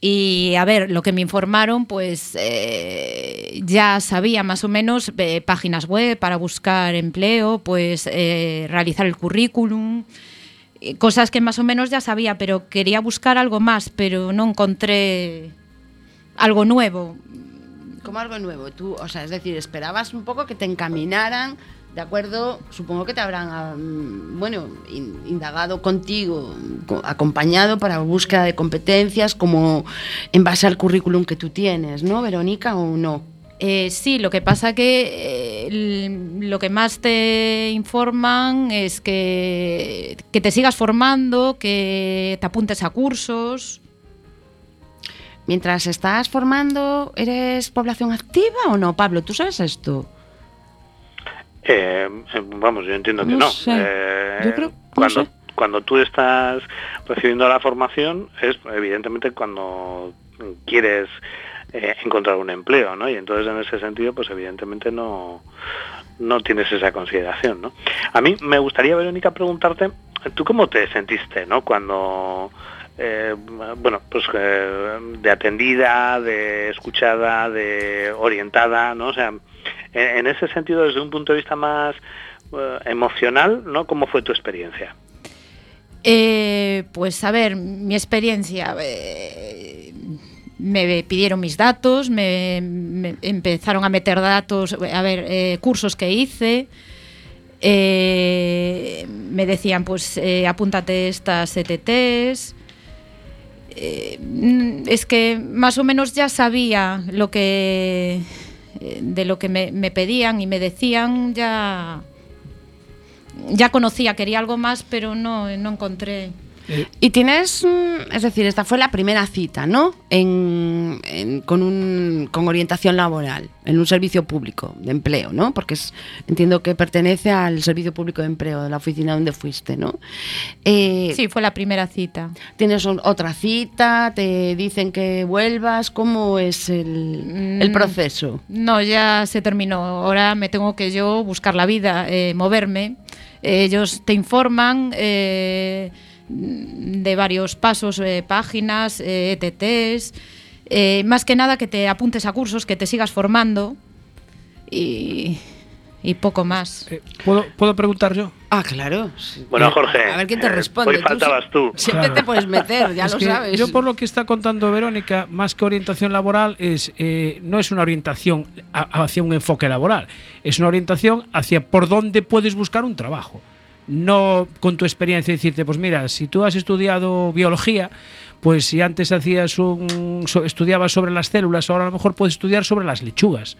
y a ver, lo que me informaron, pues eh, ya sabía más o menos eh, páginas web para buscar empleo, pues eh, realizar el currículum, eh, cosas que más o menos ya sabía, pero quería buscar algo más, pero no encontré algo nuevo. Como algo nuevo, tú, o sea, es decir, esperabas un poco que te encaminaran, de acuerdo, supongo que te habrán, ah, mm, bueno, in- indagado contigo, co- acompañado para búsqueda de competencias, como en base al currículum que tú tienes, ¿no, Verónica, o no? Eh, sí, lo que pasa que eh, lo que más te informan es que, que te sigas formando, que te apuntes a cursos. Mientras estás formando, ¿eres población activa o no, Pablo? ¿Tú sabes esto? Eh, vamos, yo entiendo que No sé. Eh, Yo creo- no cuando, sé. cuando tú estás recibiendo la formación es evidentemente cuando quieres eh, encontrar un empleo, ¿no? Y entonces en ese sentido, pues evidentemente no, no tienes esa consideración, ¿no? A mí me gustaría, Verónica, preguntarte, ¿tú cómo te sentiste, ¿no? Cuando, eh, bueno, pues eh, de atendida, de escuchada, de orientada, ¿no? O sea, en, ese sentido, desde un punto de vista más eh, emocional, ¿no? ¿Cómo fue tu experiencia? Eh, pues a ver, mi experiencia. eh, me pidieron mis datos, me, me empezaron a meter datos, a ver, eh, cursos que hice. me decían, pues apúntate estas ETTs. Mm, es que más o menos ya sabía lo que de lo que me, me pedían y me decían ya ya conocía, quería algo más, pero no, no encontré. Y tienes, mm, es decir, esta fue la primera cita, ¿no? En, en- con, un, con orientación laboral, en un servicio público de empleo, ¿no? Porque es- entiendo que pertenece al servicio público de empleo de la oficina donde fuiste, ¿no? Eh, Sí, fue la primera cita. ¿Tienes un- otra cita? ¿Te dicen que vuelvas? ¿Cómo es el, el Mm, proceso? No, ya se terminó. Ahora me tengo que yo buscar la vida, eh, moverme. Ellos te informan eh, de varios pasos, eh, páginas, eh, ETTs. eh, más que nada que te apuntes a cursos, que te sigas formando y, y poco más. Eh, ¿puedo, ¿Puedo preguntar yo? Ah, claro. Bueno, Eh, Jorge, A ver quién te eh, responde. hoy faltabas tú. Siempre Claro. te puedes meter, ya Es lo sabes. Yo por lo que está contando Verónica, más que orientación laboral, es eh, no es una orientación hacia un enfoque laboral, es una orientación hacia por dónde puedes buscar un trabajo. No con tu experiencia decirte, pues mira, si tú has estudiado biología, pues si antes hacías un, so- estudiabas sobre las células, ahora a lo mejor puedes estudiar sobre las lechugas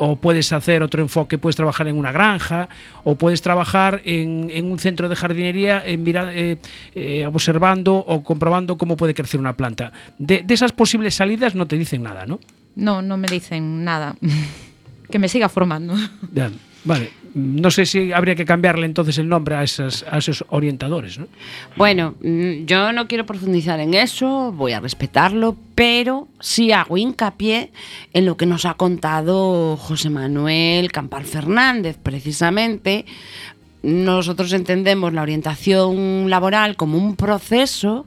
o puedes hacer otro enfoque, puedes trabajar en una granja, o puedes trabajar en, en un centro de jardinería en eh, eh, observando o comprobando cómo puede crecer una planta. De, de esas posibles salidas no te dicen nada, ¿no? No, no me dicen nada. que me siga formando. Ya, vale. No sé si habría que cambiarle entonces el nombre a, esas, a esos orientadores, ¿no? Bueno, mm, yo no quiero profundizar en eso, voy a respetarlo, pero sí hago hincapié en lo que nos ha contado José Manuel Campal Fernández, precisamente. Nosotros entendemos la orientación laboral como un proceso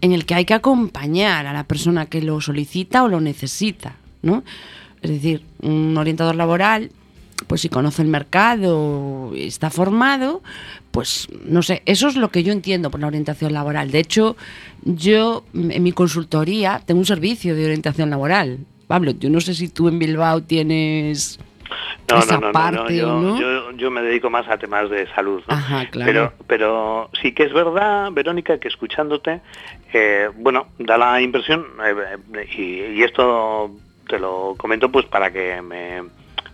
en el que hay que acompañar a la persona que lo solicita o lo necesita, ¿no? Es decir, un orientador laboral pues si conoce el mercado, está formado, pues no sé, eso es lo que yo entiendo por la orientación laboral. De hecho, yo mm, en mi consultoría tengo un servicio de orientación laboral. Pablo, yo no sé si tú en Bilbao tienes No, esa no, no, no, parte yo, o no. yo, yo me dedico más a temas de salud. Ajá, claro. Pero, pero sí que es verdad, Verónica, que escuchándote, eh, bueno, da la impresión, eh, eh, y, y esto te lo comento pues para que me,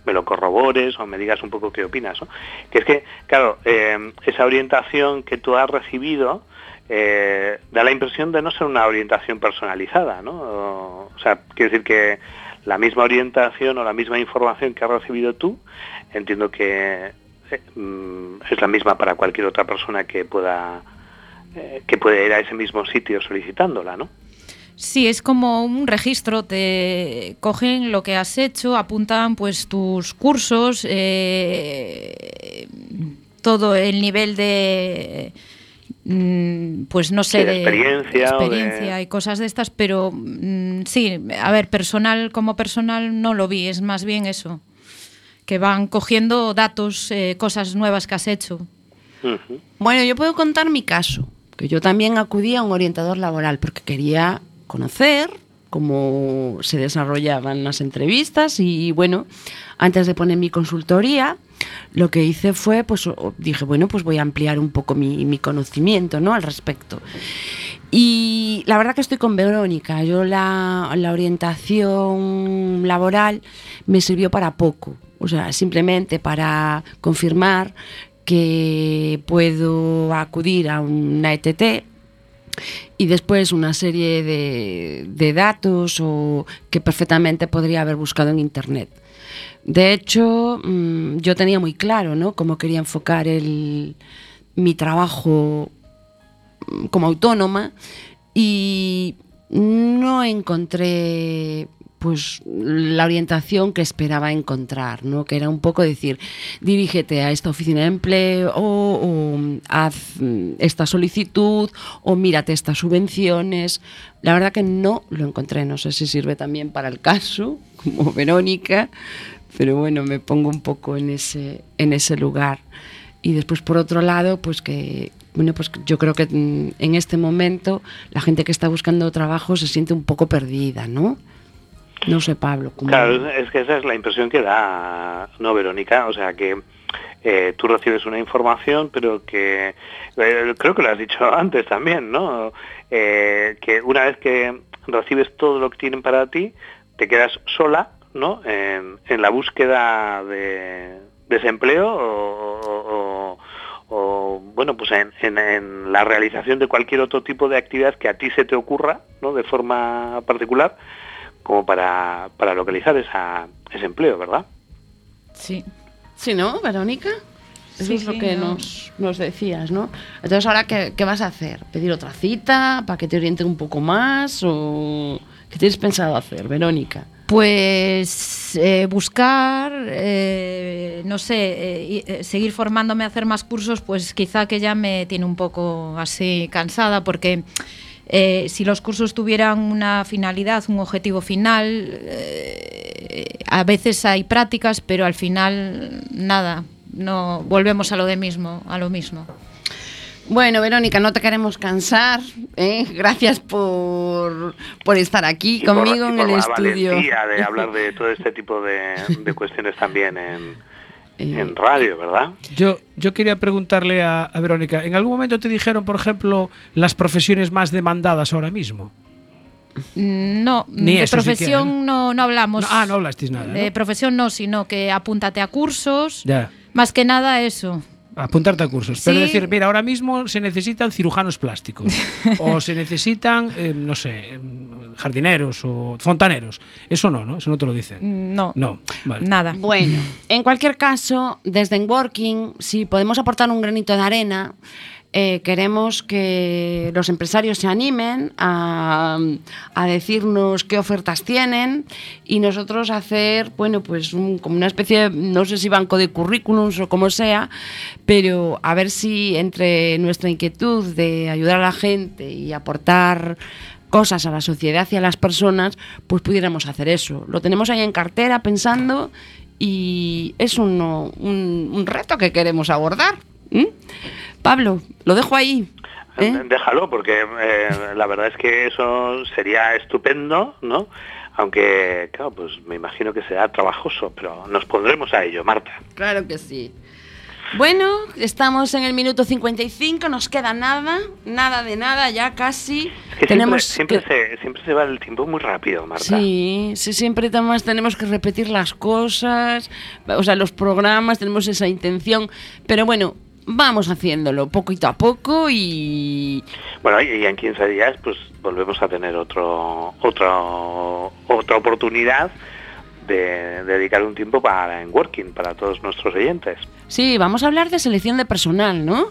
me lo corrobores o me digas un poco qué opinas, ¿no? Que es que, claro, eh, esa orientación que tú has recibido eh, da la impresión de no ser una orientación personalizada, ¿no? O, sea, quiere decir que la misma orientación o la misma información que has recibido tú, entiendo que eh, mm, es la misma para cualquier otra persona que pueda que puede ir a ese mismo sitio solicitándola, ¿no? Sí, es como un registro, te cogen lo que has hecho, apuntan pues tus cursos, eh, todo el nivel de mm, pues no sé, Sí, de experiencia de- experiencia y cosas de estas, pero mm, sí, a ver, personal como personal no lo vi, es más bien eso, que van cogiendo datos, eh, cosas nuevas que has hecho. Bueno, yo puedo contar mi caso, que yo también acudí a un orientador laboral porque quería conocer cómo se desarrollaban las entrevistas y bueno, antes de poner mi consultoría, lo que hice fue, pues dije, bueno, pues voy a ampliar un poco mi, mi conocimiento ¿no? al respecto. Y la verdad que estoy con Verónica. Yo la, la orientación laboral me sirvió para poco. O sea, simplemente para confirmar que puedo acudir a una ETT y después una serie de, de datos o que perfectamente podría haber buscado en internet. De hecho, mm, yo tenía muy claro ¿no? cómo quería enfocar el, mi trabajo mm, como autónoma y no encontré pues la orientación que esperaba encontrar, ¿no? que era un poco decir, dirígete a esta oficina de empleo o, haz mm, esta solicitud o mírate estas subvenciones. La verdad que no lo encontré, no sé si sirve también para el caso, como Verónica, pero bueno, me pongo un poco en ese, en ese lugar. Y después, por otro lado, pues que, bueno, pues yo creo que mm, en este momento la gente que está buscando trabajo se siente un poco perdida, ¿no? No sé, Pablo. ¿cómo- Claro, es que esa es la impresión que da, ¿no, Verónica? O sea, que eh, tú recibes una información, pero que eh, creo que lo has dicho antes también, ¿no? Eh, que una vez que recibes todo lo que tienen para ti, te quedas sola, ¿no? En, la búsqueda de desempleo o, bueno, pues en la realización de cualquier otro tipo de actividad que a ti se te ocurra, ¿no? De forma particular, como para, para localizar esa, ese empleo, ¿verdad? Sí. Sí, ¿no, Verónica? Eso Sí, es lo sí, que no. nos, nos decías, ¿no? Entonces, ¿ahora qué, qué vas a hacer? ¿Pedir otra cita para que te orienten un poco más? ¿O qué tienes pensado hacer, Verónica? Pues eh, buscar, eh, no sé, eh, eh, seguir formándome a hacer más cursos, pues quizá que ya me tiene un poco así cansada, porque eh, si los cursos tuvieran una finalidad, un objetivo final, eh, a veces hay prácticas, pero al final nada, no volvemos a lo de mismo, a lo mismo. Bueno, Verónica, no te queremos cansar. ¿eh? Gracias por, por estar aquí Y por- conmigo y en por el la estudio. valentía de hablar de todo este tipo de, de cuestiones también en, Eh, en radio, ¿verdad? Yo, yo quería preguntarle a, a Verónica, ¿en algún momento te dijeron, por ejemplo, las profesiones más demandadas ahora mismo? No, Ni de profesión siquiera, no, no hablamos. No, ah, no hablasteis nada. ¿no? De profesión no, sino que apúntate a cursos. Ya. Más que nada eso. Apuntarte a cursos. Pero decir, mira, ahora mismo se necesitan cirujanos plásticos. o se necesitan, eh, no sé, em, jardineros o fontaneros. Eso no, ¿no? Eso no te lo dicen. No, No, vale. nada. Bueno, en cualquier caso, desde Enworking, si podemos aportar un granito de arena, eh, queremos que los empresarios se animen a, decirnos qué ofertas tienen y nosotros hacer, bueno, pues un- como una especie, de, no sé si banco de currículums o como sea, pero a ver si entre nuestra inquietud de ayudar a la gente y aportar cosas a la sociedad y a las personas, pues pudiéramos hacer eso. Lo tenemos ahí en cartera pensando y es un reto que queremos abordar. ¿M? Pablo, lo dejo ahí. ¿eh? Déjalo, porque eh, la verdad es que eso sería estupendo, ¿no? Aunque, claro, pues me imagino que será trabajoso, pero nos pondremos a ello, Marta. Claro que sí. Bueno, estamos en el minuto 55, nos queda nada, nada de nada, ya casi. Es que tenemos siempre, que- se, siempre se va el tiempo muy rápido, Marta. Sí, sí, siempre además tenemos que repetir las cosas, o sea, los programas, tenemos esa intención, pero bueno, vamos haciéndolo poquito a poco y Bueno, y en 15 días pues volvemos a tener otro, otro, otra oportunidad de, dedicar un tiempo para en working para todos nuestros oyentes. sí, vamos a hablar de selección de personal, ¿no?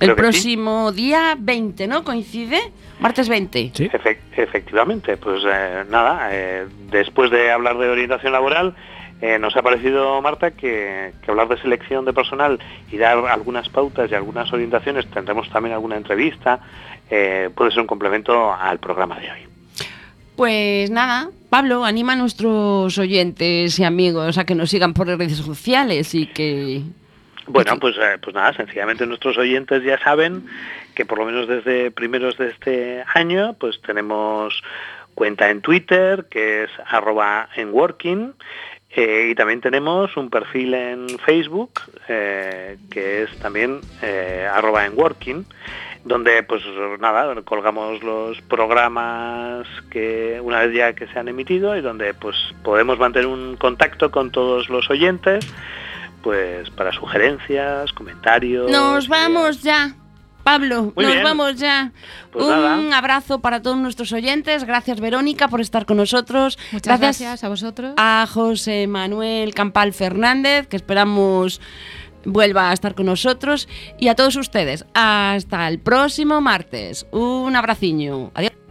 el próximo día 20, ¿no? ¿Coincide? Martes 20. Sí. efectivamente, pues eh, nada, eh, después de hablar de orientación laboral, eh, nos ha parecido, Marta, que, hablar de selección de personal y dar algunas pautas y algunas orientaciones, tendremos también alguna entrevista, puede ser un complemento al programa de hoy. Pues nada, Pablo, anima a nuestros oyentes y amigos a que nos sigan por redes sociales y que bueno, pues, eh, pues nada, sencillamente nuestros oyentes ya saben que por lo menos desde primeros de este año, pues tenemos cuenta en Twitter, que es arroba en working, eh, y también tenemos un perfil en Facebook, eh, que es también arroba en working, donde pues nada, colgamos los programas que una vez ya que se han emitido y donde pues podemos mantener un contacto con todos los oyentes pues para sugerencias, comentarios. Nos vamos ya. Pablo, nos vamos ya. Pues Un abrazo para todos nuestros oyentes. Gracias, Verónica, por estar con nosotros. Muchas gracias, a vosotros. A José Manuel Campal Fernández, que esperamos vuelva a estar con nosotros. Y a todos ustedes, hasta el próximo martes. Un abraciño. Adiós.